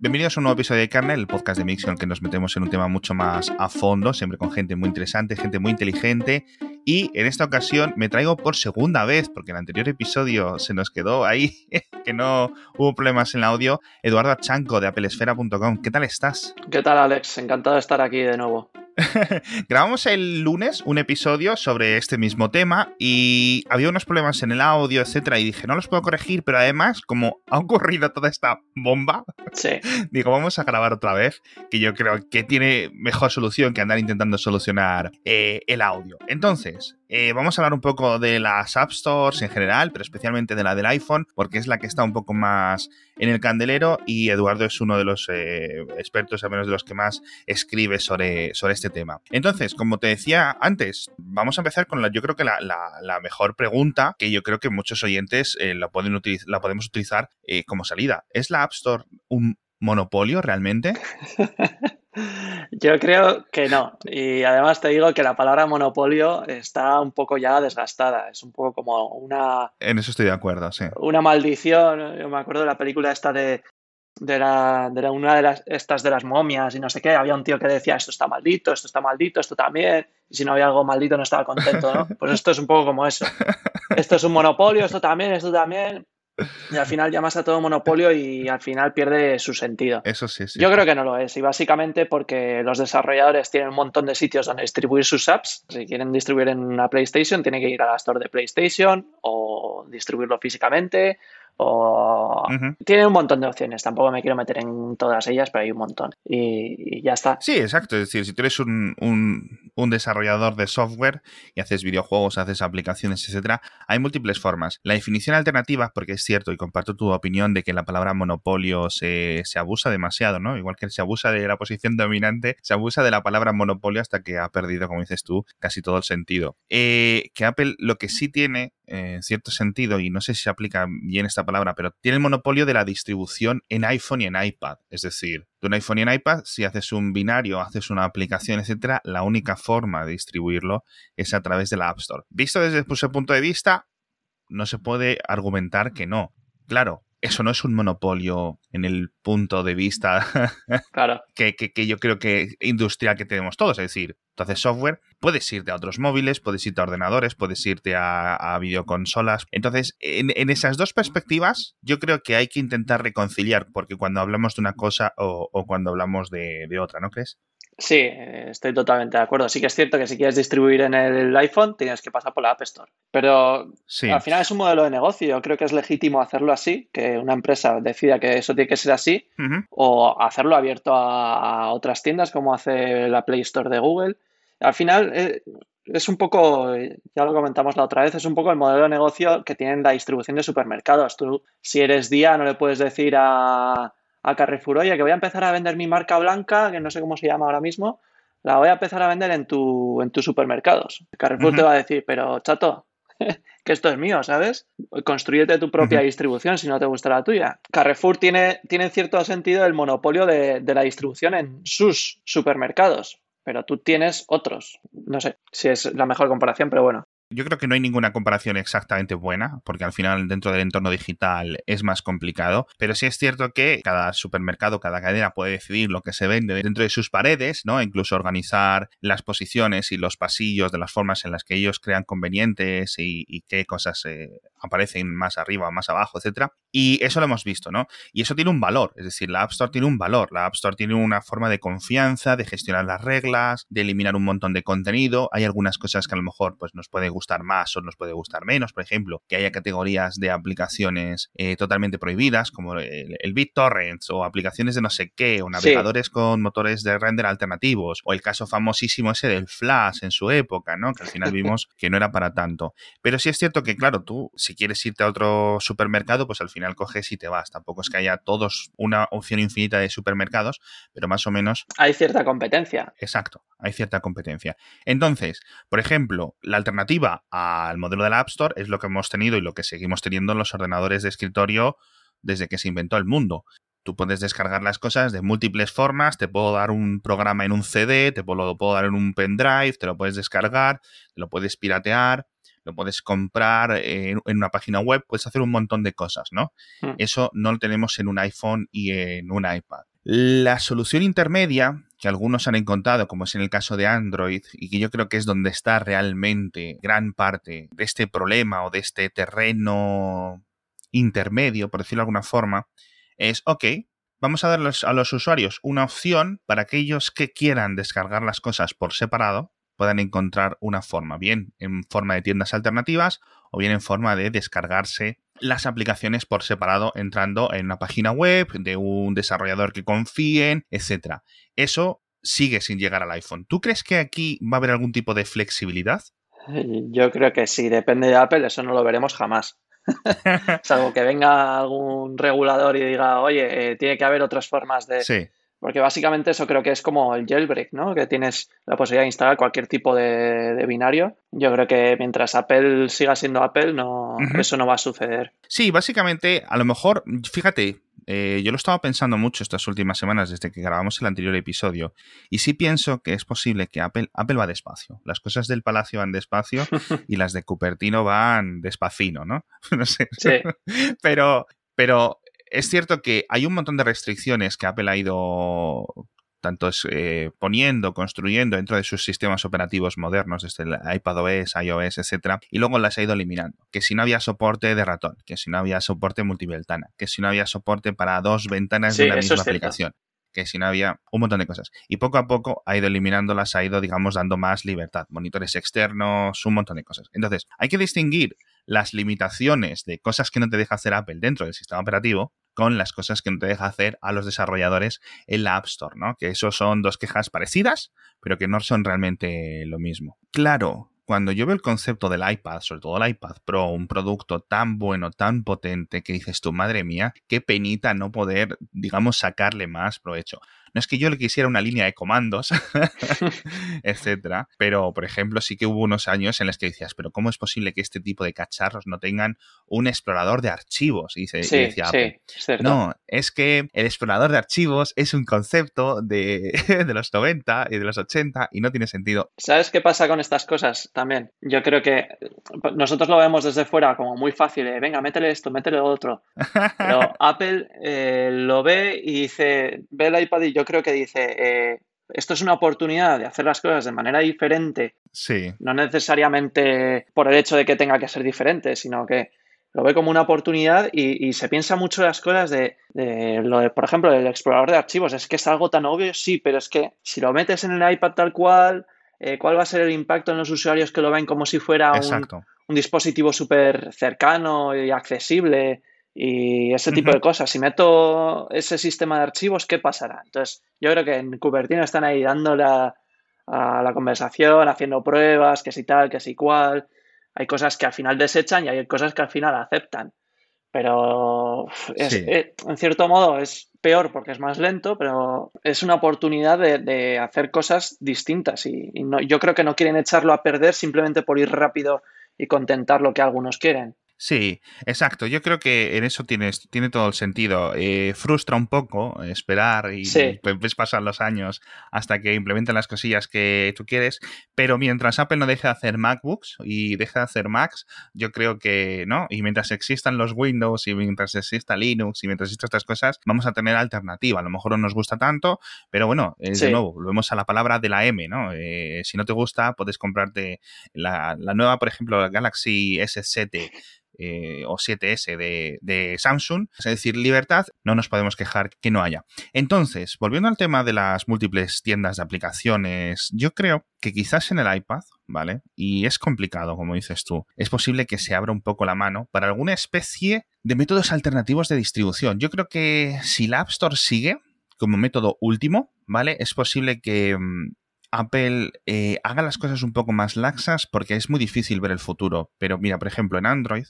Bienvenidos a un nuevo episodio de Kernel, el podcast de Mix en el que nos metemos en un tema mucho más a fondo, siempre con gente muy interesante, gente muy inteligente. Y en esta ocasión me traigo por segunda vez, porque en el anterior episodio se nos quedó ahí, que no hubo problemas en el audio, Eduardo Chanco de apelesfera.com. ¿Qué tal estás? ¿Qué tal, Alex? Encantado de estar aquí de nuevo. Grabamos el lunes un episodio sobre este mismo tema y había unos problemas en el audio, etcétera, y dije, no los puedo corregir, pero además, como ha ocurrido toda esta bomba, digo, vamos a grabar otra vez, que yo creo que tiene mejor solución que andar intentando solucionar eh, el audio. Entonces, eh, vamos a hablar un poco de las App Stores en general, pero especialmente de la del iPhone, porque es la que está un poco más en el candelero y Eduardo es uno de los eh, expertos, al menos de los que más escribe sobre, sobre este tema. Entonces, como te decía antes, vamos a empezar con la, yo creo que la, mejor pregunta, que yo creo que muchos oyentes eh, la, pueden la podemos utilizar como salida. ¿Es la App Store un monopolio realmente? Yo creo que no. Y además te digo que la palabra monopolio está un poco ya desgastada. Es un poco como una. En eso estoy de acuerdo, sí. Una maldición. Yo me acuerdo de la película esta de. De, la, de una de las estas de las momias y no sé qué, había un tío que decía esto está maldito, esto está maldito, esto también, y si no había algo maldito no estaba contento, ¿no? Pues esto es un poco como eso. Esto es un monopolio, esto también, esto también, y al final llamas a todo monopolio y al final pierde su sentido. Eso sí, sí. Yo creo que no lo es. Y básicamente porque los desarrolladores tienen un montón de sitios donde distribuir sus apps. Si quieren distribuir en una PlayStation, tienen que ir a la store de PlayStation o distribuirlo físicamente o tiene un montón de opciones. Tampoco me quiero meter en todas ellas, pero hay un montón. Y, ya está. Sí, exacto. Es decir, si tú eres un, un, desarrollador de software y haces videojuegos, haces aplicaciones, etcétera, hay múltiples formas. La definición alternativa, porque es cierto y comparto tu opinión de que la palabra monopolio se, se abusa demasiado, ¿no? Igual que se abusa de la posición dominante, se abusa de la palabra monopolio hasta que ha perdido, como dices tú, casi todo el sentido. Eh, que Apple lo que sí tiene en cierto sentido, y no sé si se aplica bien esta palabra, pero tiene el monopolio de la distribución en iPhone y en iPad. Es decir, de un iPhone y en iPad, si haces un binario, haces una aplicación, etcétera, la única forma de distribuirlo es a través de la App Store. Visto desde ese punto de vista, no se puede argumentar que no. Claro, eso no es un monopolio en el punto de vista claro. que, que, yo creo que industrial que tenemos todos. Es decir, tú haces software, puedes irte a otros móviles, puedes irte a ordenadores, puedes irte a, videoconsolas. Entonces, en, esas dos perspectivas, yo creo que hay que intentar reconciliar, porque cuando hablamos de una cosa o, cuando hablamos de, de otra, ¿no crees? Sí, estoy totalmente de acuerdo. Sí que es cierto que si quieres distribuir en el iPhone tienes que pasar por la App Store. Pero al final es un modelo de negocio. Yo creo que es legítimo hacerlo así, que una empresa decida que eso tiene que ser así, o hacerlo abierto a, otras tiendas como hace la Play Store de Google. Al final eh, es un poco, ya lo comentamos la otra vez, es un poco el modelo de negocio que tienen la distribución de supermercados. Tú, si eres día, no le puedes decir a a Carrefour, oye, que voy a empezar a vender mi marca blanca, que no sé cómo se llama ahora mismo, la voy a empezar a vender en, tu, en tus supermercados. Carrefour te va a decir, pero chato, que esto es mío, ¿sabes? Construyete tu propia distribución si no te gusta la tuya. Carrefour tiene, tiene en cierto sentido el monopolio de, de la distribución en sus supermercados, pero tú tienes otros. No sé si es la mejor comparación, pero bueno. Yo creo que no hay ninguna comparación exactamente buena, porque al final dentro del entorno digital es más complicado, pero sí es cierto que cada supermercado, cada cadena puede decidir lo que se vende dentro de sus paredes, ¿no? Incluso organizar las posiciones y los pasillos de las formas en las que ellos crean convenientes y, qué cosas eh, aparecen más arriba, más abajo, etcétera. Y eso lo hemos visto, ¿no? Y eso tiene un valor, es decir, la App Store tiene un valor, la App Store tiene una forma de confianza, de gestionar las reglas, de eliminar un montón de contenido. Hay algunas cosas que a lo mejor pues nos puede gustar más o nos puede gustar menos. Por ejemplo, que haya categorías de aplicaciones eh, totalmente prohibidas, como el, BitTorrent o aplicaciones de no sé qué, o navegadores con motores de render alternativos, o el caso famosísimo ese del Flash en su época, ¿no? Que al final vimos que no era para tanto. Pero sí es cierto que, claro, tú, si quieres irte a otro supermercado, pues al final coges y te vas. Tampoco es que haya todos una opción infinita de supermercados, pero más o menos. Hay cierta competencia. Exacto, hay cierta competencia. Entonces, por ejemplo, la alternativa al modelo de la App Store es lo que hemos tenido y lo que seguimos teniendo en los ordenadores de escritorio desde que se inventó el mundo. Tú puedes descargar las cosas de múltiples formas, te puedo dar un programa en un CD, te lo puedo dar en un pendrive, te lo puedes descargar, te lo puedes piratear, lo puedes comprar en, una página web, puedes hacer un montón de cosas, ¿no? Hmm. Eso no lo tenemos en un iPhone y en un iPad. La solución intermedia que algunos han encontrado, como es en el caso de Android, y que yo creo que es donde está realmente gran parte de este problema o de este terreno intermedio, por decirlo de alguna forma, es, ok, vamos a darles a los usuarios una opción para aquellos que quieran descargar las cosas por separado, puedan encontrar una forma, bien en forma de tiendas alternativas o bien en forma de descargarse las aplicaciones por separado entrando en una página web de un desarrollador que confíen, etcétera. Eso sigue sin llegar al iPhone. ¿Tú crees que aquí va a haber algún tipo de flexibilidad? Yo creo que sí, depende de Apple, eso no lo veremos jamás. Salvo que venga algún regulador y diga, oye, eh, tiene que haber otras formas de, sí. Porque básicamente eso creo que es como el jailbreak, ¿no? Que tienes la posibilidad de instalar cualquier tipo de, binario. Yo creo que mientras Apple siga siendo Apple, no, eso no va a suceder. Sí, básicamente, a lo mejor, fíjate, eh, yo lo estaba pensando mucho estas últimas semanas desde que grabamos el anterior episodio y sí pienso que es posible que Apple, Apple va despacio. Las cosas del Palacio van despacio y las de Cupertino van despacino, ¿no? no sé. Sí. pero, pero es cierto que hay un montón de restricciones que Apple ha ido tanto eh, poniendo, construyendo dentro de sus sistemas operativos modernos, desde el iPadOS, iOS, etcétera, y luego las ha ido eliminando. Que si no había soporte de ratón, que si no había soporte multiventana, que si no había soporte para dos ventanas de una misma aplicación que si no había un montón de cosas. Y poco a poco ha ido eliminándolas, ha ido, digamos, dando más libertad. Monitores externos, un montón de cosas. Entonces, hay que distinguir las limitaciones de cosas que no te deja hacer Apple dentro del sistema operativo con las cosas que no te deja hacer a los desarrolladores en la App Store, ¿no? Que eso son dos quejas parecidas, pero que no son realmente lo mismo. Claro, cuando yo veo el concepto del iPad, sobre todo el iPad Pro, un producto tan bueno, tan potente, que dices tú, madre mía, qué penita no poder, digamos, sacarle más provecho. No es que yo le quisiera una línea de comandos, etcétera, pero por ejemplo, sí que hubo unos años en los que decías, pero ¿cómo es posible que este tipo de cacharros no tengan un explorador de archivos? Y, se, decía, no, es que el explorador de archivos es un concepto de, de los 90 y de los 80 y no tiene sentido. ¿Sabes qué pasa con estas cosas también? Yo creo que nosotros lo vemos desde fuera como muy fácil, venga, métele esto, métele otro. Pero Apple eh, lo ve y dice, ve el iPad y yo creo que dice, eh, esto es una oportunidad de hacer las cosas de manera diferente. Sí. No necesariamente por el hecho de que tenga que ser diferente, sino que lo ve como una oportunidad y, se piensa mucho las cosas de, lo de, por ejemplo, el explorador de archivos. Es que es algo tan obvio, sí, pero es que si lo metes en el iPad tal cual, eh, ¿cuál va a ser el impacto en los usuarios que lo ven como si fuera un, un, dispositivo súper cercano y accesible? Y ese tipo de cosas. Si meto ese sistema de archivos, ¿qué pasará? Entonces, yo creo que en Cupertino están ahí dándole a, la conversación, haciendo pruebas, que si tal, que si cual. Hay cosas que al final desechan y hay cosas que al final aceptan. Pero eh, en cierto modo es peor porque es más lento, pero es una oportunidad de, hacer cosas distintas. Y, no, yo creo que no quieren echarlo a perder simplemente por ir rápido y contentar lo que algunos quieren. Sí, exacto. Yo creo que en eso tienes, tiene todo el sentido. Eh, frustra un poco esperar y, ves pasar los años hasta que implementen las cosillas que tú quieres, pero mientras Apple no deje de hacer MacBooks y deje de hacer Macs, yo creo que, ¿no? Y mientras existan los Windows y mientras exista Linux y mientras existan estas cosas, vamos a tener alternativa. A lo mejor no nos gusta tanto, pero bueno, de nuevo, volvemos a la palabra de la M, ¿no? Eh, si no te gusta, puedes comprarte la, la nueva, por ejemplo, la Galaxy S7 eh, o 7S de, Samsung, es decir, libertad, no nos podemos quejar que no haya. Entonces, volviendo al tema de las múltiples tiendas de aplicaciones, yo creo que quizás en el iPad, ¿vale? Y es complicado, como dices tú, es posible que se abra un poco la mano para alguna especie de métodos alternativos de distribución. Yo creo que si la App Store sigue como método último, ¿vale? Es posible que mm, Apple eh, haga las cosas un poco más laxas porque es muy difícil ver el futuro. Pero mira, por ejemplo, en Android,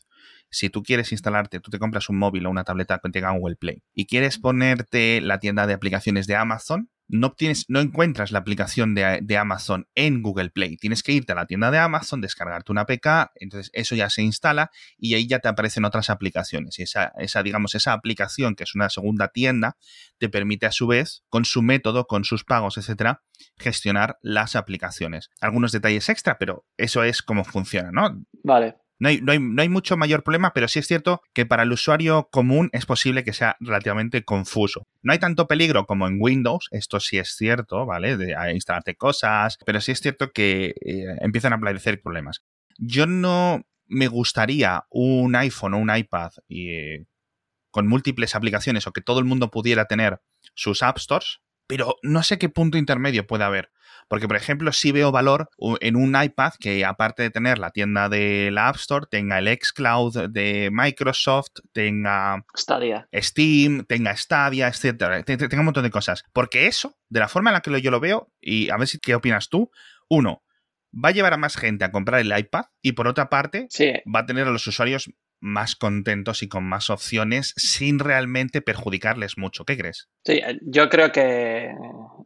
si tú quieres instalarte, tú te compras un móvil o una tableta que tenga Google Play y quieres ponerte la tienda de aplicaciones de Amazon, no, tienes, no encuentras la aplicación de, Amazon en Google Play. Tienes que irte a la tienda de Amazon, descargarte una APK, entonces eso ya se instala y ahí ya te aparecen otras aplicaciones. Y esa, esa, digamos, esa aplicación, que es una segunda tienda, te permite a su vez, con su método, con sus pagos, etcétera, gestionar las aplicaciones. Algunos detalles extra, pero eso es cómo funciona, ¿no? Vale. No hay, no, hay, mucho mayor problema, pero sí es cierto que para el usuario común es posible que sea relativamente confuso. No hay tanto peligro como en Windows, esto sí es cierto, ¿vale? De instalarte cosas, pero sí es cierto que eh, empiezan a aparecer problemas. Yo no me gustaría un iPhone o un iPad eh, con múltiples aplicaciones o que todo el mundo pudiera tener sus App Stores, pero no sé qué punto intermedio puede haber. Porque, por ejemplo, sí veo valor en un iPad que, aparte de tener la tienda de la App Store, tenga el xCloud de Microsoft, tenga Stadia. Steam, tenga Stadia, etcétera. Tenga un montón de cosas. Porque eso, de la forma en la que yo lo veo, y a ver si qué opinas tú, uno, va a llevar a más gente a comprar el iPad y por otra parte va a tener a los usuarios más contentos y con más opciones sin realmente perjudicarles mucho. ¿Qué crees? Sí, eh, yo creo que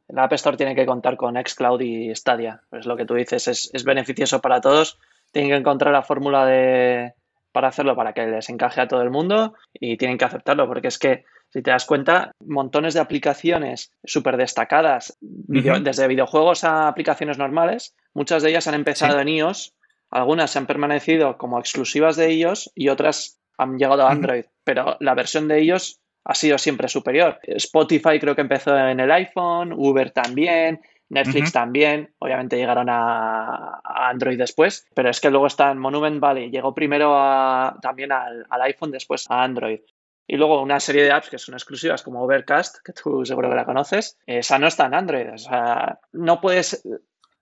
la App Store tiene que contar con Xcloud y Stadia. Pues lo que tú dices es, beneficioso para todos. Tienen que encontrar la fórmula de, para hacerlo para que les encaje a todo el mundo y tienen que aceptarlo porque es que si te das cuenta, montones de aplicaciones súper destacadas, desde videojuegos a aplicaciones normales, muchas de ellas han empezado en iOS algunas se han permanecido como exclusivas de ellos y otras han llegado a Android, pero la versión de ellos ha sido siempre superior. Spotify creo que empezó en el iPhone, Uber también, Netflix también, obviamente llegaron a, Android después, pero es que luego está en Monument Valley, llegó primero también al, iPhone, después a Android. Y luego una serie de apps que son exclusivas como Overcast, que tú seguro que la conoces, esa no está en Android. O sea, no puedes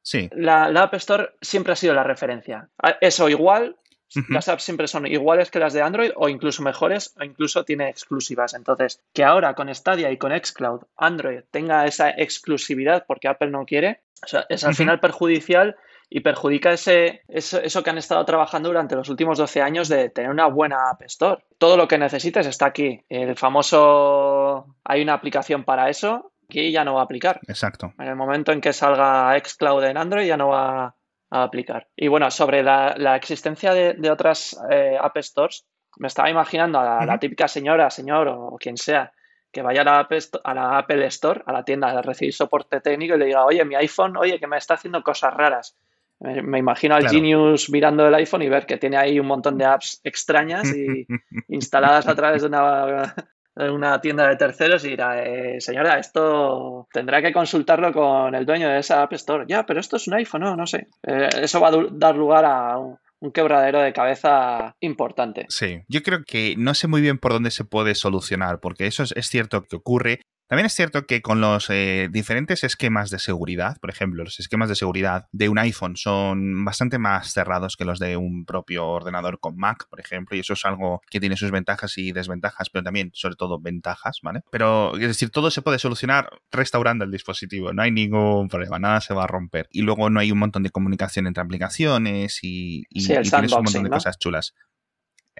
Sí. La, App Store siempre ha sido la referencia. Eso igual, las apps siempre son iguales que las de Android o incluso mejores o incluso tiene exclusivas. Entonces, que ahora con Stadia y con Xcloud Android tenga esa exclusividad porque Apple no quiere, es al final perjudicial y perjudica ese, eso, eso, que han estado trabajando durante los últimos 12 años de tener una buena App Store. Todo lo que necesites está aquí. El famoso, hay una aplicación para eso aquí ya no va a aplicar. Exacto. En el momento en que salga Xcloud en Android ya no va a aplicar. Y bueno, sobre la, existencia de, otras eh, App Stores, me estaba imaginando a la, típica señora, señor o quien sea, que vaya a la, a la, Apple Store, a la tienda, a recibir soporte técnico y le diga, oye, mi iPhone, oye, que me está haciendo cosas raras. Me, imagino al Genius mirando el iPhone y ver que tiene ahí un montón de apps extrañas y instaladas a través de una, una tienda de terceros y dirá, eh, señora, esto tendrá que consultarlo con el dueño de esa App Store. Ya, pero esto es un iPhone, no, no sé. Eh, eso va a dar lugar a un, un quebradero de cabeza importante. Sí, yo creo que no sé muy bien por dónde se puede solucionar, porque eso es, cierto que ocurre, también es cierto que con los eh, diferentes esquemas de seguridad, por ejemplo, los esquemas de seguridad de un iPhone son bastante más cerrados que los de un propio ordenador con Mac, por ejemplo, y eso es algo que tiene sus ventajas y desventajas, pero también, sobre todo, ventajas, ¿vale? Pero, es decir, todo se puede solucionar restaurando el dispositivo, no hay ningún problema, nada se va a romper. Y luego no hay un montón de comunicación entre aplicaciones y, tienes un montón de cosas chulas.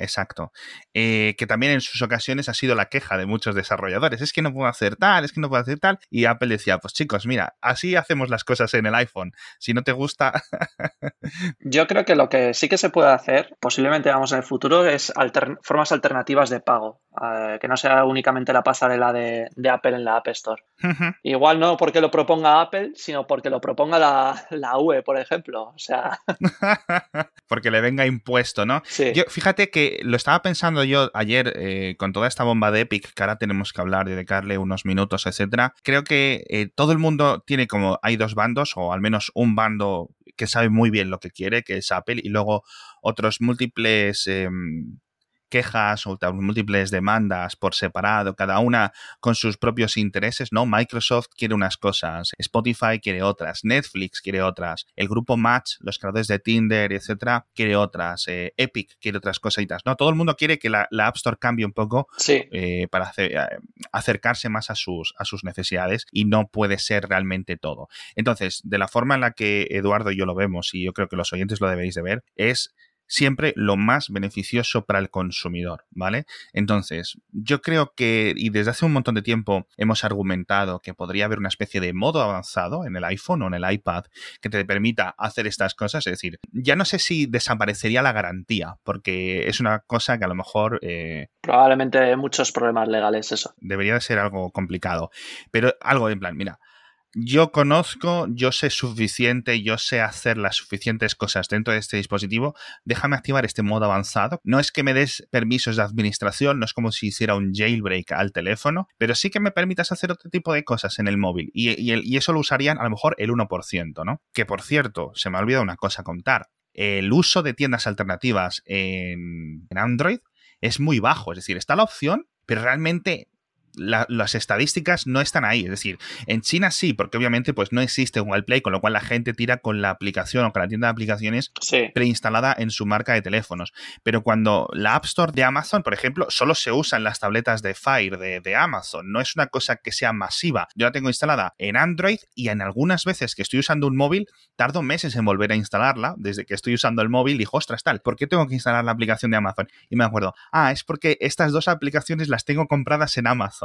Exacto. Eh, que también en sus ocasiones ha sido la queja de muchos desarrolladores. Es que no puedo hacer tal, es que no puedo hacer tal. Y Apple decía, pues chicos, mira, así hacemos las cosas en el iPhone. Si no te gusta... Yo creo que lo que sí que se puede hacer, posiblemente vamos en el futuro, es formas alternativas de pago. Eh, que no sea únicamente la pasarela de, Apple en la App Store. Igual no porque lo proponga Apple, sino porque lo proponga la, la UE, por ejemplo. O sea... porque le venga impuesto, ¿no? Sí. Yo, fíjate que lo estaba pensando yo ayer eh, con toda esta bomba de Epic, que ahora tenemos que hablar, dedicarle unos minutos, etcétera. Creo que eh, todo el mundo tiene como, hay dos bandos, o al menos un bando que sabe muy bien lo que quiere, que es Apple, y luego otros múltiples em, quejas o múltiples demandas por separado, cada una con sus propios intereses, ¿no? Microsoft quiere unas cosas, Spotify quiere otras, Netflix quiere otras, el grupo Match, los creadores de Tinder, etcétera, quiere otras, eh, Epic quiere otras cositas, ¿no? Todo el mundo quiere que la, App Store cambie un poco eh, para eh, acercarse más a sus, a sus necesidades y no puede ser realmente todo. Entonces, de la forma en la que Eduardo y yo lo vemos, y yo creo que los oyentes lo debéis de ver, es siempre lo más beneficioso para el consumidor, ¿vale? Entonces, yo creo que, y desde hace un montón de tiempo hemos argumentado que podría haber una especie de modo avanzado en el iPhone o en el iPad que te permita hacer estas cosas, es decir, ya no sé si desaparecería la garantía, porque es una cosa que a lo mejor... Eh, Probablemente muchos problemas legales eso. Debería de ser algo complicado, pero algo en plan, mira, yo conozco, yo sé suficiente, yo sé hacer las suficientes cosas dentro de este dispositivo, déjame activar este modo avanzado. No es que me des permisos de administración, no es como si hiciera un jailbreak al teléfono, pero sí que me permitas hacer otro tipo de cosas en el móvil. Y, eso lo usarían a lo mejor el 1%, ¿no? Que por cierto, se me ha olvidado una cosa contar. El uso de tiendas alternativas en Android es muy bajo, es decir, está la opción, pero realmente las estadísticas no están ahí. Es decir, en China sí, porque obviamente pues no existe Google Play, con lo cual la gente tira con la aplicación o con la tienda de aplicaciones preinstalada en su marca de teléfonos. Pero cuando la App Store de Amazon, por ejemplo, solo se usa en las tabletas de Fire de, de Amazon, no es una cosa que sea masiva. Yo la tengo instalada en Android y en algunas veces que estoy usando un móvil, tardo meses en volver a instalarla. Desde que estoy usando el móvil, digo, ostras, tal, ¿por qué tengo que instalar la aplicación de Amazon? Y me acuerdo, ah, es porque estas dos aplicaciones las tengo compradas en Amazon.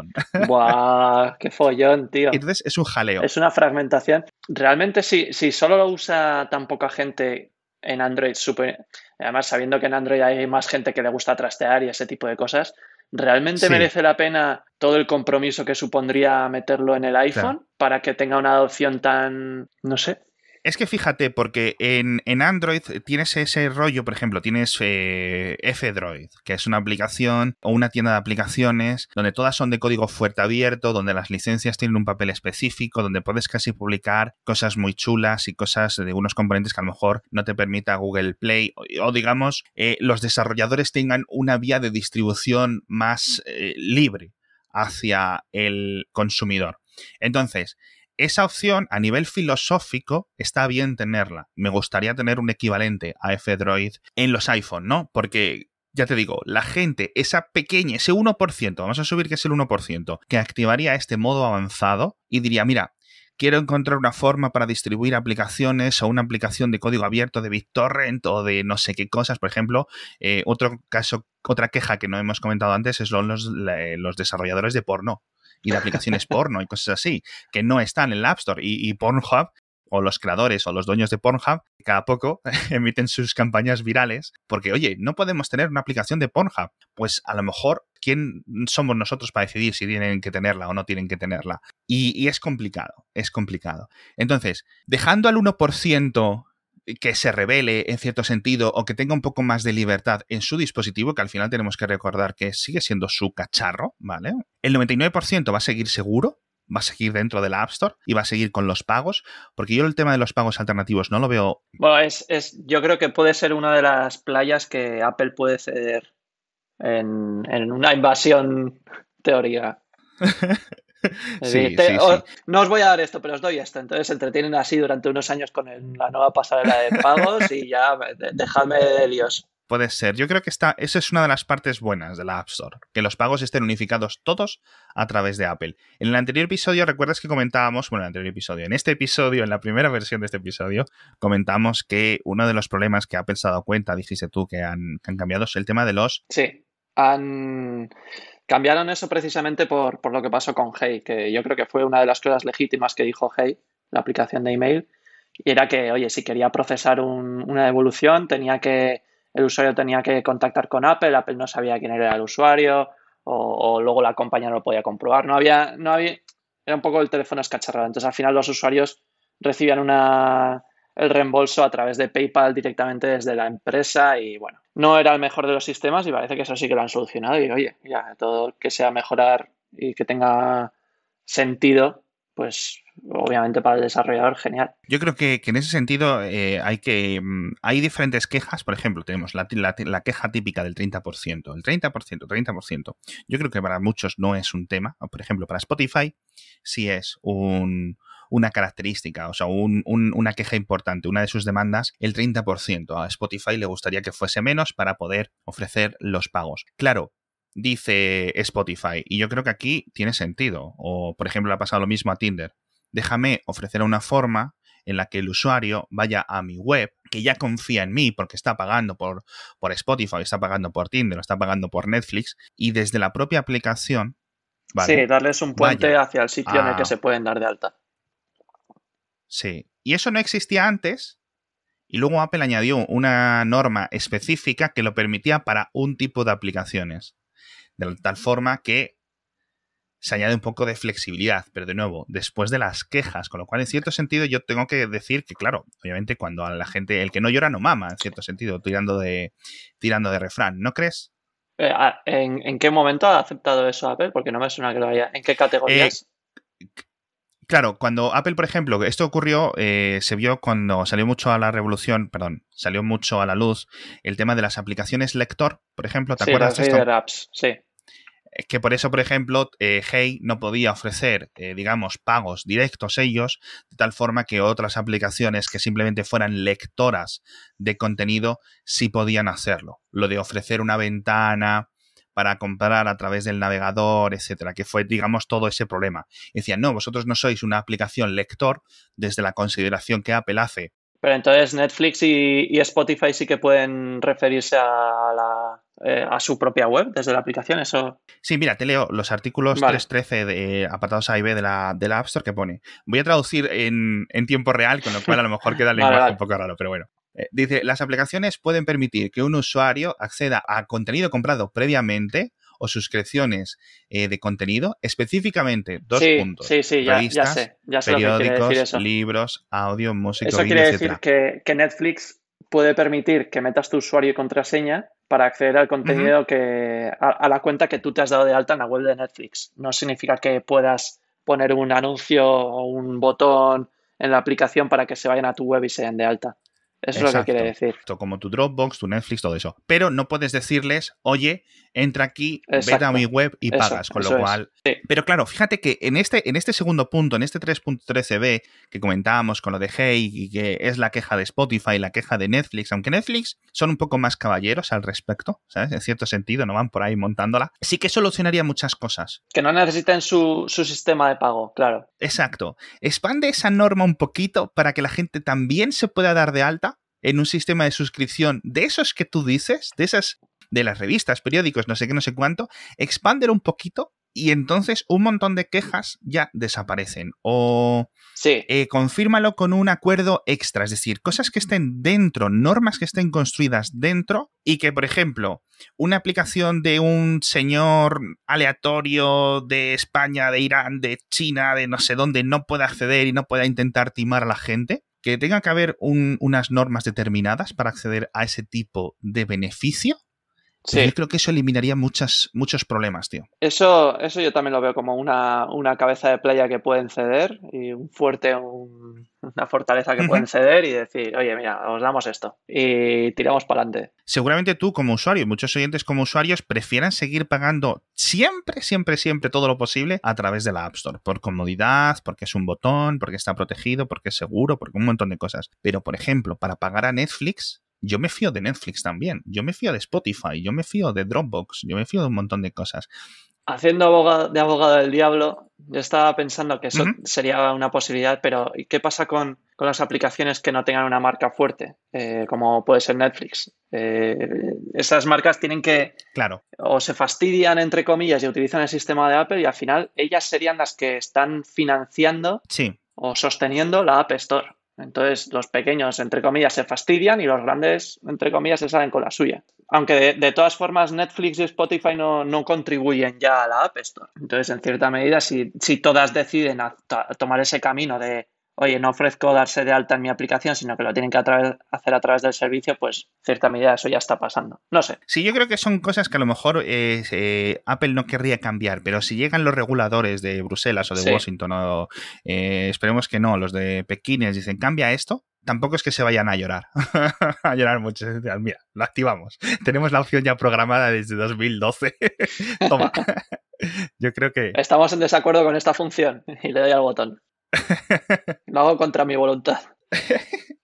Buah, qué follón, tío. Entonces es un jaleo. Es una fragmentación. Realmente, si, si solo lo usa tan poca gente en Android, super... además sabiendo que en Android hay más gente que le gusta trastear y ese tipo de cosas, ¿realmente merece la pena todo el compromiso que supondría meterlo en el iPhone para que tenga una adopción tan, no sé, es que fíjate, porque en, Android tienes ese rollo, por ejemplo, tienes eh, F-Droid, que es una aplicación o una tienda de aplicaciones donde todas son de código fuerte abierto, donde las licencias tienen un papel específico, donde puedes casi publicar cosas muy chulas y cosas de unos componentes que a lo mejor no te permita Google Play o, digamos, eh, los desarrolladores tengan una vía de distribución más eh, libre hacia el consumidor. Entonces, esa opción a nivel filosófico está bien tenerla. Me gustaría tener un equivalente a F-Droid en los iPhone, ¿no? Porque ya te digo, la gente, esa pequeña, ese 1%, vamos a subir que es el 1%, que activaría este modo avanzado y diría, mira, quiero encontrar una forma para distribuir aplicaciones o una aplicación de código abierto de BitTorrent o de no sé qué cosas, por ejemplo, eh, otro caso, otra queja que no hemos comentado antes es los, los desarrolladores de porno y de aplicaciones porno y cosas así, que no están en la App Store. Y, Pornhub o los creadores o los dueños de Pornhub cada poco emiten sus campañas virales porque, oye, no podemos tener una aplicación de Pornhub. Pues a lo mejor, ¿quién somos nosotros para decidir si tienen que tenerla o no tienen que tenerla? Y, y es complicado, es complicado. Entonces, dejando al 1% que se revele en cierto sentido o que tenga un poco más de libertad en su dispositivo, que al final tenemos que recordar que sigue siendo su cacharro, ¿vale? El 99% va a seguir seguro, va a seguir dentro de la App Store y va a seguir con los pagos, porque yo el tema de los pagos alternativos no lo veo. Bueno, es, es yo creo que puede ser una de las playas que Apple puede ceder en, en una invasión teórica. no os voy a dar esto, pero os doy esto. Entonces se entretienen así durante unos años con la nueva pasarela de pagos y ya dejadme de Dios. Puede ser. Yo creo que está, esa es una de las partes buenas de la App Store, que los pagos estén unificados todos a través de Apple. En el anterior episodio, recuerdas que comentábamos, bueno, en el anterior episodio, en este episodio, en la primera versión de este episodio, comentamos que uno de los problemas que Apple se ha dado cuenta, dijiste tú, que han, que han cambiado es el tema de los... Sí, han Cambiaron eso precisamente por, lo que pasó con Hey, que yo creo que fue una de las cosas legítimas que dijo Hey, la aplicación de email, y era que, oye, si quería procesar una devolución, tenía que, el usuario tenía que contactar con Apple, Apple no sabía quién era el usuario, o, luego la compañía no lo podía comprobar. No había, no había, era un poco el teléfono escacharrado. Entonces, al final los usuarios recibían una, el reembolso a través de PayPal directamente desde la empresa y bueno, no era el mejor de los sistemas y parece que eso sí que lo han solucionado y oye, ya todo que sea mejorar y que tenga sentido, pues obviamente para el desarrollador genial. Yo creo que, en ese sentido eh, hay que mm, hay diferentes quejas, por ejemplo, tenemos la, la, queja típica del 30%, el 30%, 30%. Yo creo que para muchos no es un tema, por ejemplo, para Spotify sí es un, una característica, o sea, una queja importante, una de sus demandas, el 30%. A Spotify le gustaría que fuese menos para poder ofrecer los pagos. Claro, dice Spotify, y yo creo que aquí tiene sentido. O, por ejemplo, ha pasado lo mismo a Tinder. Déjame ofrecer una forma en la que el usuario vaya a mi web, que ya confía en mí porque está pagando por, por Spotify, está pagando por Tinder, está pagando por Netflix, y desde la propia aplicación... sí, darles un puente hacia el sitio en el que se pueden dar de alta. Sí, y eso no existía antes, y luego Apple añadió una norma específica que lo permitía para un tipo de aplicaciones. De tal forma que se añade un poco de flexibilidad, pero de nuevo, después de las quejas, con lo cual en cierto sentido yo tengo que decir que, claro, obviamente cuando a la gente, el que no llora no mama, en cierto sentido, tirando de, tirando de refrán, ¿no crees? Eh, ah, ¿en, qué momento ha aceptado eso Apple? Porque no me suena que lo haya. ¿En qué categorías? Eh, Claro, cuando Apple, por ejemplo, esto ocurrió, eh, se vio cuando salió mucho a la revolución, perdón, salió mucho a la luz el tema de las aplicaciones lector, por ejemplo, ¿te acuerdas de esto? Apps, sí. Que por eso, por ejemplo, eh, Hey no podía ofrecer, eh, digamos, pagos directos ellos, de tal forma que otras aplicaciones que simplemente fueran lectoras de contenido sí podían hacerlo. Lo de ofrecer una ventana, para comprar a través del navegador, etcétera, que fue, digamos, todo ese problema. decían, no, vosotros no sois una aplicación lector desde la consideración que Apple hace. Pero entonces Netflix y, Spotify sí que pueden referirse a, la, eh, a su propia web desde la aplicación, eso. Sí, mira, te leo los artículos 313 de apartados A y B de la, de la App Store que pone. Voy a traducir en, tiempo real, con lo cual a lo mejor queda el lenguaje un poco raro, pero bueno. Eh, dice, las aplicaciones pueden permitir que un usuario acceda a contenido comprado previamente o suscripciones eh, de contenido, específicamente dos puntos. Sí, sí, ya, sé, ya sé periódicos, libros, audio, música, Eso quiere decir que, Netflix puede permitir que metas tu usuario y contraseña para acceder al contenido que a, la cuenta que tú te has dado de alta en la web de Netflix. No significa que puedas poner un anuncio o un botón en la aplicación para que se vayan a tu web y se den de alta. Eso es lo que quiere decir. Como tu Dropbox, tu Netflix, todo eso. Pero no puedes decirles, oye, entra aquí, vete a mi web y pagas. Con lo cual. Pero claro, fíjate que en este, en este segundo punto, en este 3.13b que comentábamos con lo de Hey y que es la queja de Spotify, la queja de Netflix, aunque Netflix son un poco más caballeros al respecto, ¿sabes? En cierto sentido, no van por ahí montándola. Sí que solucionaría muchas cosas. Que no necesiten su, su sistema de pago, claro. Exacto. Expande esa norma un poquito para que la gente también se pueda dar de alta en un sistema de suscripción de esos que tú dices, de esas de las revistas, periódicos, no sé qué, no sé cuánto, expander un poquito y entonces un montón de quejas ya desaparecen. O sí. Eh, confírmalo con un acuerdo extra, es decir, cosas que estén dentro, normas que estén construidas dentro y que, por ejemplo, una aplicación de un señor aleatorio de España, de Irán, de China, de no sé dónde, no pueda acceder y no pueda intentar timar a la gente, que tenga que haber unas normas determinadas para acceder a ese tipo de beneficio. Sí. Yo creo que eso eliminaría muchas, muchos problemas, tío. Eso, eso yo también lo veo como una, una cabeza de playa que pueden ceder y un fuerte, un, una fortaleza que pueden ceder y decir, oye, mira, os damos esto y tiramos para adelante. Seguramente tú como usuario, muchos oyentes como usuarios prefieran seguir pagando siempre, siempre, siempre todo lo posible a través de la App Store, por comodidad, porque es un botón, porque está protegido, porque es seguro, porque un montón de cosas. Pero, por ejemplo, para pagar a Netflix, yo me fío de Netflix también, yo me fío de Spotify, yo me fío de Dropbox, yo me fío de un montón de cosas haciendo abogado, de abogado del diablo, yo estaba pensando que eso sería una posibilidad, pero ¿qué pasa con, las aplicaciones que no tengan una marca fuerte, eh, como puede ser Netflix? Eh, esas marcas tienen que... Claro. O se fastidian, entre comillas, y utilizan el sistema de Apple y al final ellas serían las que están financiando sí. o sosteniendo la App Store. Entonces los pequeños, entre comillas, se fastidian y los grandes, entre comillas, se salen con la suya. Aunque de, todas formas Netflix y Spotify no, contribuyen ya a la App Store. Entonces, en cierta medida, si, si todas deciden tomar ese camino de oye, no ofrezco darse de alta en mi aplicación, sino que lo tienen que hacer a través del servicio, pues cierta medida eso ya está pasando. No sé. Sí, yo creo que son cosas que a lo mejor eh, Apple no querría cambiar, pero si llegan los reguladores de Bruselas o de Washington, o, eh, esperemos que no, los de Pekín dicen, cambia esto, tampoco es que se vayan a llorar, a llorar mucho. Mira, lo activamos. Tenemos la opción ya programada desde 2012. Toma. Yo creo que... Estamos en desacuerdo con esta función y le doy al botón. Lo hago contra mi voluntad.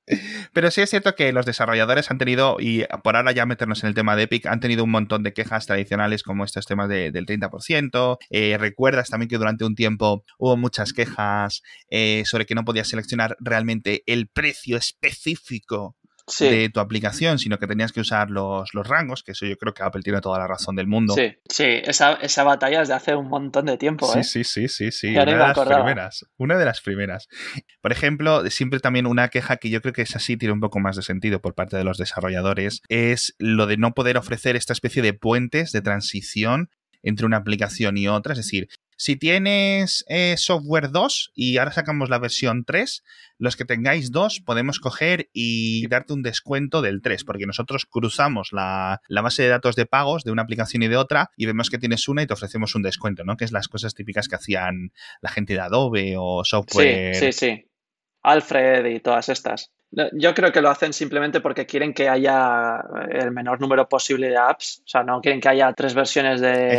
Pero sí es cierto que los desarrolladores han tenido, y por ahora ya meternos en el tema de Epic, han tenido un montón de quejas tradicionales como estos temas del 30%. Eh, recuerdas también que durante un tiempo hubo muchas quejas eh, sobre que no podías seleccionar realmente el precio específico de tu aplicación, sino que tenías que usar los, los, rangos, que eso yo creo que Apple tiene toda la razón del mundo. Sí, sí, esa, esa batalla es de hace un montón de tiempo. ¿eh? Sí, sí, sí, sí, Una de las primeras. Una de las primeras. Por ejemplo, siempre también una queja que yo creo que es así, tiene un poco más de sentido por parte de los desarrolladores, es lo de no poder ofrecer esta especie de puentes de transición entre una aplicación y otra. Es decir, si tienes eh, software 2 y ahora sacamos la versión 3, los que tengáis 2 podemos coger y darte un descuento del 3, porque nosotros cruzamos la, base de datos de pagos de una aplicación y de otra y vemos que tienes una y te ofrecemos un descuento, ¿no? Que es las cosas típicas que hacían la gente de Adobe o software. Sí, sí, sí. Alfred y todas estas. Yo creo que lo hacen simplemente porque quieren que haya el menor número posible de apps. O sea, no quieren que haya tres versiones de,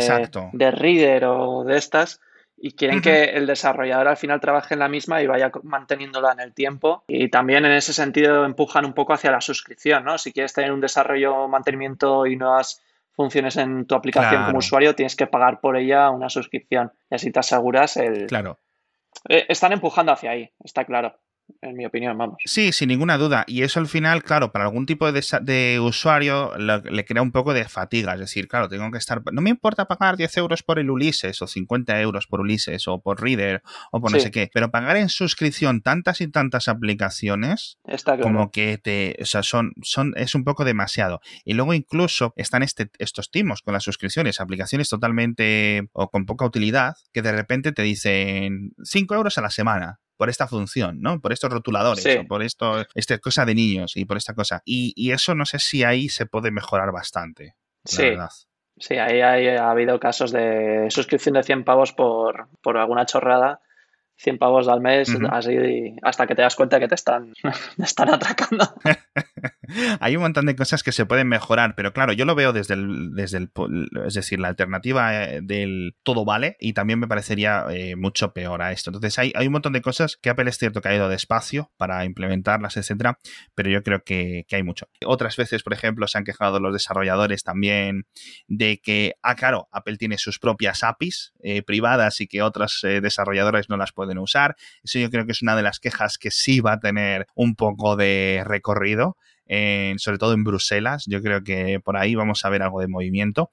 de Reader o de estas. Y quieren que el desarrollador al final trabaje en la misma y vaya manteniéndola en el tiempo. Y también en ese sentido empujan un poco hacia la suscripción, ¿no? Si quieres tener un desarrollo, mantenimiento y nuevas funciones en tu aplicación como usuario, tienes que pagar por ella una suscripción. Y así te aseguras el... Claro. Eh, están empujando hacia ahí, está claro en mi opinión, vamos. Sí, sin ninguna duda. Y eso al final, claro, para algún tipo de, usuario le crea un poco de fatiga. Es decir, claro, tengo que estar. No me importa pagar 10 euros por el Ulises o 50 euros por Ulises o por Reader o por no sé qué. Pero pagar en suscripción tantas y tantas aplicaciones, como que te. O sea, son, son, es un poco demasiado. Y luego incluso están este, estos timos con las suscripciones, aplicaciones totalmente o con poca utilidad, que de repente te dicen 5 euros a la semana por esta función, ¿no? Por estos rotuladores, o por esto, esta cosa de niños y por esta cosa. Y, eso no sé si ahí se puede mejorar bastante. Sí. Verdad. Sí, ahí, ha habido casos de suscripción de 100 pavos por, por alguna chorrada 100 pavos al mes, así hasta que te das cuenta que te están, están atracando. Hay un montón de cosas que se pueden mejorar, pero claro, yo lo veo desde el, desde el es decir, la alternativa eh, del todo vale y también me parecería eh, mucho peor a esto. Entonces hay, hay, un montón de cosas que Apple es cierto que ha ido despacio para implementarlas, etcétera, pero yo creo que, hay mucho. Otras veces, por ejemplo, se han quejado los desarrolladores también de que, ah, claro, Apple tiene sus propias APIs eh, privadas y que otras desarrolladores no las pueden pueden usar. Eso yo creo que es una de las quejas que sí va a tener un poco de recorrido. sobre todo en Bruselas. Yo creo que por ahí vamos a ver algo de movimiento.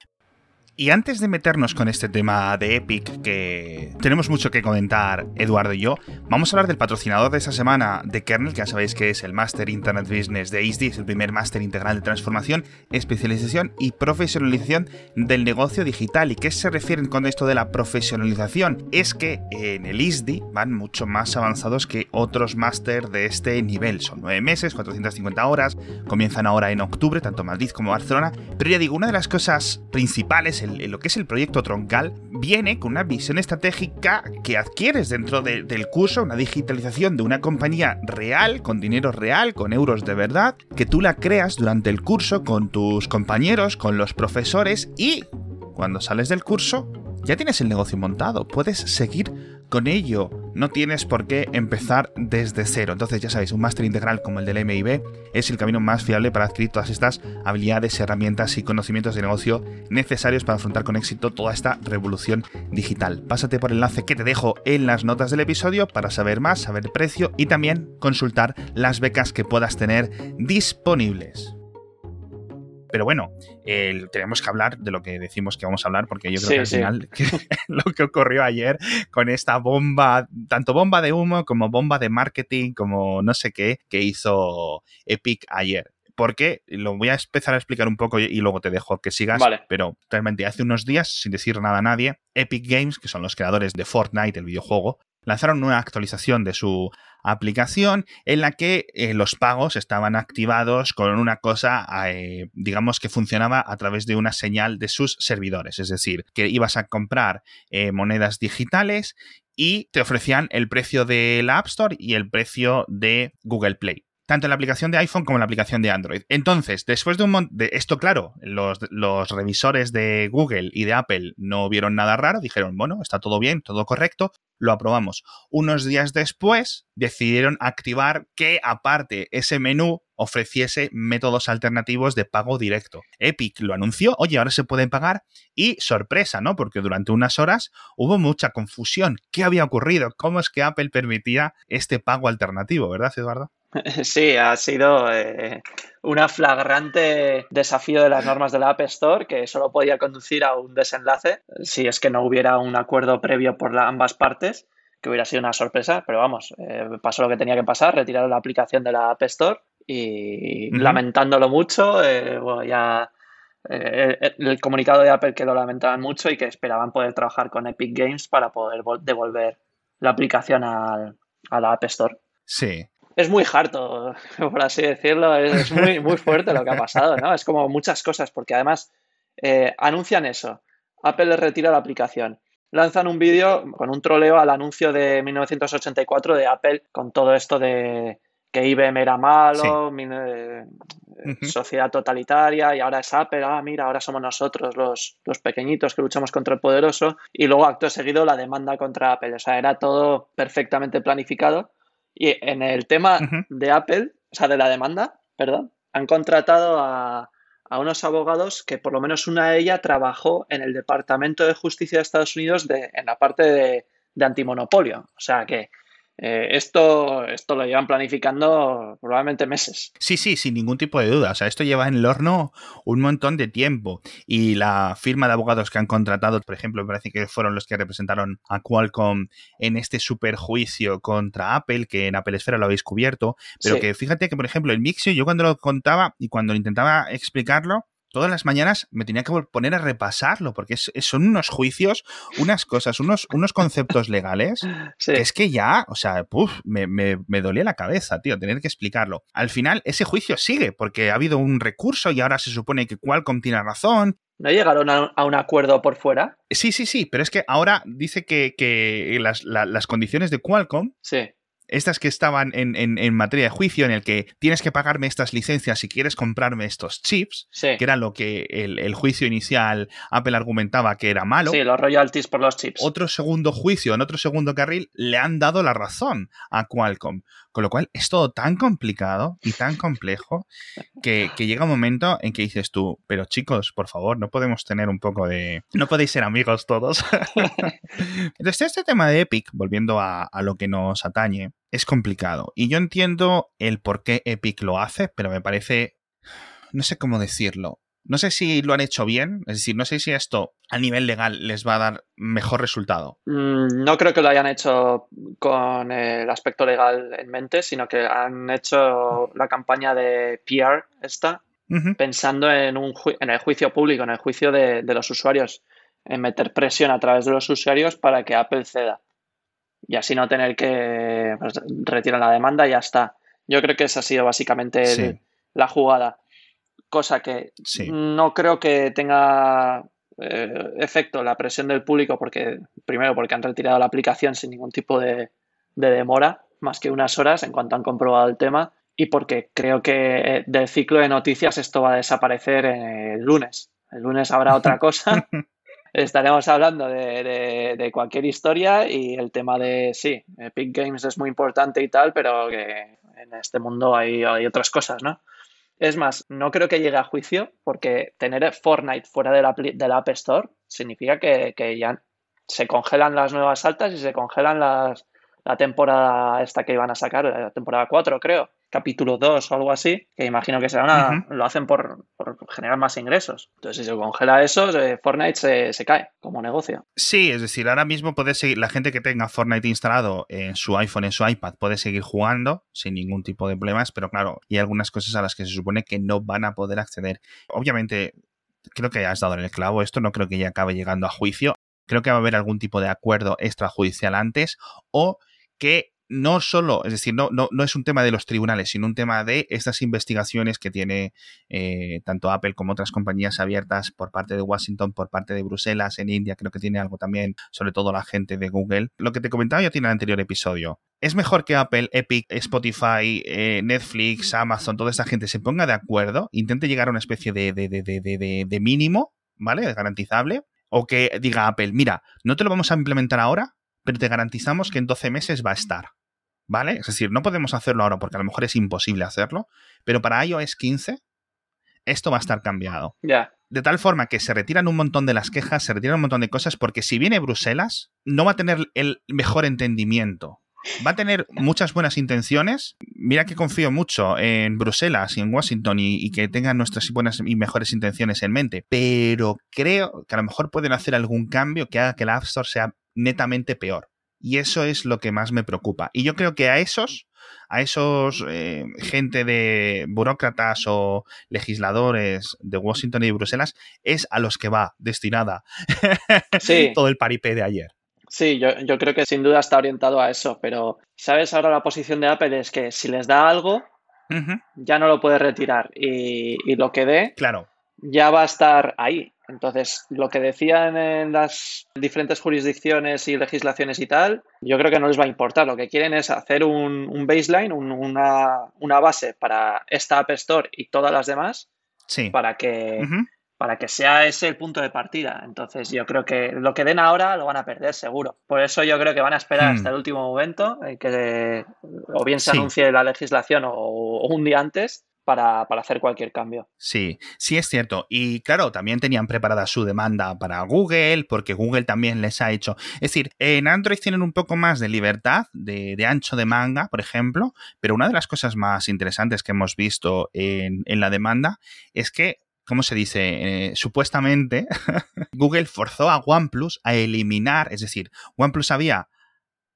Y antes de meternos con este tema de Epic, que tenemos mucho que comentar, Eduardo y yo, vamos a hablar del patrocinador de esta semana de Kernel, que ya sabéis que es el Master Internet Business de ISDI, es el primer máster integral de transformación, especialización y profesionalización del negocio digital. ¿Y qué se refiere con esto de la profesionalización? Es que en el ISDI van mucho más avanzados que otros máster de este nivel. Son nueve meses, 450 horas, comienzan ahora en octubre, tanto Madrid como Barcelona. Pero ya digo, una de las cosas principales lo que es el proyecto troncal, viene con una visión estratégica que adquieres dentro del curso, una digitalización de una compañía real, con dinero real, con euros de verdad, que tú la creas durante el curso con tus compañeros, con los profesores y cuando sales del curso ya tienes el negocio montado, puedes seguir con ello. No tienes por qué empezar desde cero. Entonces, ya sabéis, un máster integral como el del MIB es el camino más fiable para adquirir todas estas habilidades, herramientas y conocimientos de negocio necesarios para afrontar con éxito toda esta revolución digital. Pásate por el enlace que te dejo en las notas del episodio para saber más, saber precio y también consultar las becas que puedas tener disponibles. Pero bueno, tenemos que hablar de lo que decimos que vamos a hablar, porque yo creo que al final lo que ocurrió ayer con esta bomba, tanto bomba de humo como bomba de marketing, como no sé qué, que hizo Epic ayer porque lo voy a empezar a explicar un poco y luego te dejo que sigas. Vale. Pero realmente hace unos días, sin decir nada a nadie, Epic Games, que son los creadores de Fortnite, el videojuego, lanzaron una actualización de su aplicación en la que eh, los pagos estaban activados con una cosa, eh, digamos que funcionaba a través de una señal de sus servidores, es decir, que ibas a comprar eh, monedas digitales y te ofrecían el precio de la App Store y el precio de Google Play tanto en la aplicación de iPhone como en la aplicación de Android. Entonces, después de un montón de esto, claro, los, los, revisores de Google y de Apple no vieron nada raro, dijeron, bueno, está todo bien, todo correcto, lo aprobamos. Unos días después decidieron activar que aparte ese menú ofreciese métodos alternativos de pago directo. Epic lo anunció, oye, ahora se pueden pagar y sorpresa, ¿no? Porque durante unas horas hubo mucha confusión. ¿Qué había ocurrido? ¿Cómo es que Apple permitía este pago alternativo, verdad, Eduardo? Sí, ha sido eh, un flagrante desafío de las normas de la App Store que solo podía conducir a un desenlace si es que no hubiera un acuerdo previo por ambas partes, que hubiera sido una sorpresa, pero vamos, eh, pasó lo que tenía que pasar, retiraron la aplicación de la App Store y lamentándolo mucho, eh, ya el comunicado de Apple que lo lamentaban mucho y que esperaban poder trabajar con Epic Games para poder devolver la aplicación a la App Store. Sí, es muy harto, por así decirlo. Es muy, muy fuerte lo que ha pasado, ¿no? Es como muchas cosas, porque además eh, anuncian eso. Apple les retira la aplicación. Lanzan un vídeo con un troleo al anuncio de 1984 de Apple con todo esto de que IBM era malo, eh, sociedad totalitaria y ahora es Apple, ah, mira, ahora somos nosotros los, los, pequeñitos que luchamos contra el poderoso y luego acto seguido la demanda contra Apple. O sea, era todo perfectamente planificado y en el tema de Apple, o sea, de la demanda, perdón, han contratado a, a, unos abogados que por lo menos una de ellas trabajó en el Departamento de Justicia de Estados Unidos de, en la parte de, de antimonopolio. O sea que eh, esto, esto lo llevan planificando probablemente meses. Sí, sí, sin ningún tipo de duda. O sea, esto lleva en el horno un montón de tiempo. Y la firma de abogados que han contratado, por ejemplo, me parece que fueron los que representaron a Qualcomm en este superjuicio contra Apple, que en Apple Esfera lo habéis cubierto. Pero que fíjate que, por ejemplo, el Mixio, yo cuando lo contaba y cuando intentaba explicarlo, todas las mañanas me tenía que poner a repasarlo, porque son unos juicios, unas cosas, unos, unos conceptos legales, que es que ya, o sea, me, me, dolía la cabeza, tío, tener que explicarlo. Al final, ese juicio sigue, porque ha habido un recurso y ahora se supone que Qualcomm tiene razón. ¿No llegaron a, un acuerdo por fuera? Sí, sí, sí, pero es que ahora dice que, las, las condiciones de Qualcomm sí estas que estaban en, materia de juicio, en el que tienes que pagarme estas licencias si quieres comprarme estos chips, que era lo que el, juicio inicial Apple argumentaba que era malo. Sí, los royalties por los chips. Otro segundo juicio, en otro segundo carril, le han dado la razón a Qualcomm. Con lo cual es todo tan complicado y tan complejo que, llega un momento en que dices tú, pero chicos, por favor, no podemos tener un poco de... No podéis ser amigos todos. Entonces, este tema de Epic, volviendo a, a lo que nos atañe, es complicado. Y yo entiendo el por qué Epic lo hace, pero me parece... No sé cómo decirlo. No sé si lo han hecho bien, es decir, no sé si esto a nivel legal les va a dar mejor resultado. Mm, no creo que lo hayan hecho con el aspecto legal en mente, sino que han hecho la campaña de PR esta, pensando en, un en el juicio público, en el juicio de, los usuarios, en meter presión a través de los usuarios para que Apple ceda. Y así no tener que pues, retirar la demanda y ya está. Yo creo que esa ha sido básicamente la jugada cosa que no creo que tenga eh, efecto la presión del público porque primero porque han retirado la aplicación sin ningún tipo de, demora más que unas horas en cuanto han comprobado el tema y porque creo que eh, del ciclo de noticias esto va a desaparecer el lunes. El lunes habrá otra cosa. Estaremos hablando de, cualquier historia y el tema de sí Epic Games es muy importante y tal pero que en este mundo hay, hay otras cosas no es más, no creo que llegue a juicio porque tener Fortnite fuera de la, App Store significa que, que, ya se congelan las nuevas altas y se congelan las, la temporada esta que iban a sacar, la temporada 4 creo capítulo 2 o algo así, que imagino que será una, lo hacen por, generar más ingresos. Entonces, si se congela eso, eh, Fortnite se, cae como negocio. Sí, es decir, ahora mismo puede seguir, la gente que tenga Fortnite instalado en su iPhone, en su iPad, puede seguir jugando sin ningún tipo de problemas, pero claro, hay algunas cosas a las que se supone que no van a poder acceder. Obviamente, creo que has dado en el clavo esto, no creo que ya acabe llegando a juicio. Creo que va a haber algún tipo de acuerdo extrajudicial antes o que no solo, es decir, no, no, no, es un tema de los tribunales, sino un tema de estas investigaciones que tiene eh, tanto Apple como otras compañías abiertas por parte de Washington, por parte de Bruselas, en India, creo que tiene algo también, sobre todo la gente de Google. Lo que te comentaba yo tiene el anterior episodio. Es mejor que Apple, Epic, Spotify, eh, Netflix, Amazon, toda esta gente se ponga de acuerdo, intente llegar a una especie de, de, de, de mínimo, ¿vale? Garantizable. O que diga Apple, mira, no te lo vamos a implementar ahora, pero te garantizamos que en 12 meses va a estar. ¿Vale? Es decir, no podemos hacerlo ahora porque a lo mejor es imposible hacerlo, pero para iOS 15 esto va a estar cambiado. Ya. De tal forma que se retiran un montón de las quejas, se retiran un montón de cosas, porque si viene Bruselas, no va a tener el mejor entendimiento. Va a tener muchas buenas intenciones. Mira que confío mucho en Bruselas y en Washington y, y, que tengan nuestras buenas y mejores intenciones en mente. Pero creo que a lo mejor pueden hacer algún cambio que haga que la App Store sea netamente peor. Y eso es lo que más me preocupa. Y yo creo que a esos, a esos eh, gente de burócratas o legisladores de Washington y de Bruselas, es a los que va destinada todo el paripé de ayer. Sí, yo, yo, creo que sin duda está orientado a eso, pero ¿sabes? Ahora la posición de Apple es que si les da algo, ya no lo puede retirar y, y lo que dé, claro. ya va a estar ahí. Entonces, lo que decían en las diferentes jurisdicciones y legislaciones y tal, yo creo que no les va a importar. Lo que quieren es hacer un, baseline, una, base para esta App Store y todas las demás, sí. para que... Para que sea ese el punto de partida. Entonces, yo creo que lo que den ahora lo van a perder seguro. Por eso, yo creo que van a esperar hmm. hasta el último momento, en que o bien se anuncie la legislación o un día antes, para, hacer cualquier cambio. Sí, sí es cierto. Y claro, también tenían preparada su demanda para Google, porque Google también les ha hecho. Es decir, en Android tienen un poco más de libertad, de, ancho de manga, por ejemplo, pero una de las cosas más interesantes que hemos visto en, la demanda es que ¿cómo se dice? Eh, supuestamente Google forzó a OnePlus a eliminar, es decir, OnePlus había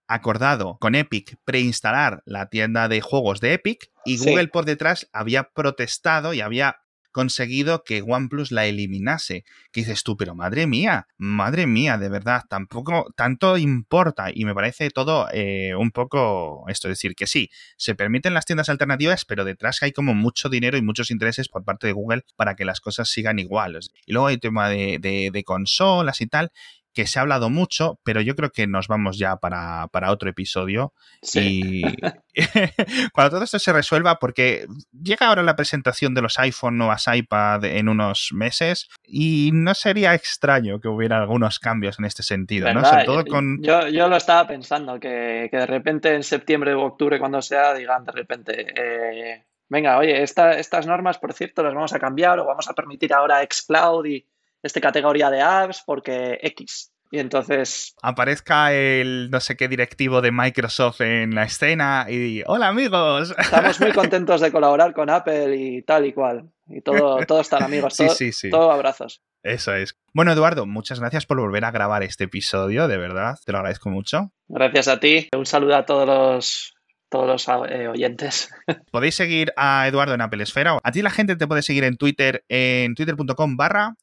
acordado con Epic preinstalar la tienda de juegos de Epic y Google por detrás había protestado y había conseguido que OnePlus la eliminase. Que dices tú, pero madre mía, madre mía, de verdad, tampoco, tanto importa. Y me parece todo eh, un poco esto, es decir, que sí, se permiten las tiendas alternativas, pero detrás hay como mucho dinero y muchos intereses por parte de Google para que las cosas sigan iguales. Y luego hay tema de, de consolas y tal, que se ha hablado mucho, pero yo creo que nos vamos ya para, otro episodio. Y cuando todo esto se resuelva, porque llega ahora la presentación de los iPhone nuevas iPad en unos meses, y no sería extraño que hubiera algunos cambios en este sentido, ¿no? Sobre todo con... Yo, yo, lo estaba pensando, que, de repente en septiembre o octubre, cuando sea, digan de repente. Eh, venga, oye, estas normas, por cierto, las vamos a cambiar o vamos a permitir ahora Xcloud y esta categoría de apps porque X. Y entonces... Aparezca el no sé qué directivo de Microsoft en la escena y hola amigos. Estamos muy contentos de colaborar con Apple y tal y cual. Y todo, todo están amigos, todo, sí, sí, todo abrazos. Eso es. Bueno, Eduardo, muchas gracias por volver a grabar este episodio, de verdad, te lo agradezco mucho. Gracias a ti. Un saludo a todos los todos los eh, oyentes. Podéis seguir a Eduardo en Apple Esfera. A ti la gente te puede seguir en Twitter en twitter.com barra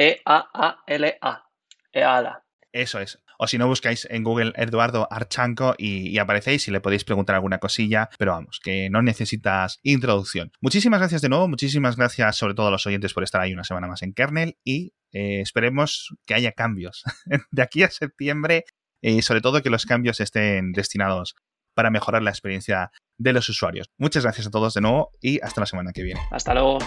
e-A-A-L-A. E-A-L-A. Eso es. O si no, buscáis en Google Eduardo Archanco y, aparecéis y le podéis preguntar alguna cosilla, pero vamos, que no necesitas introducción. Muchísimas gracias de nuevo, muchísimas gracias sobre todo a los oyentes por estar ahí una semana más en Kernel y eh, esperemos que haya cambios de aquí a septiembre y sobre todo que los cambios estén destinados para mejorar la experiencia de los usuarios. Muchas gracias a todos de nuevo y hasta la semana que viene. Hasta luego.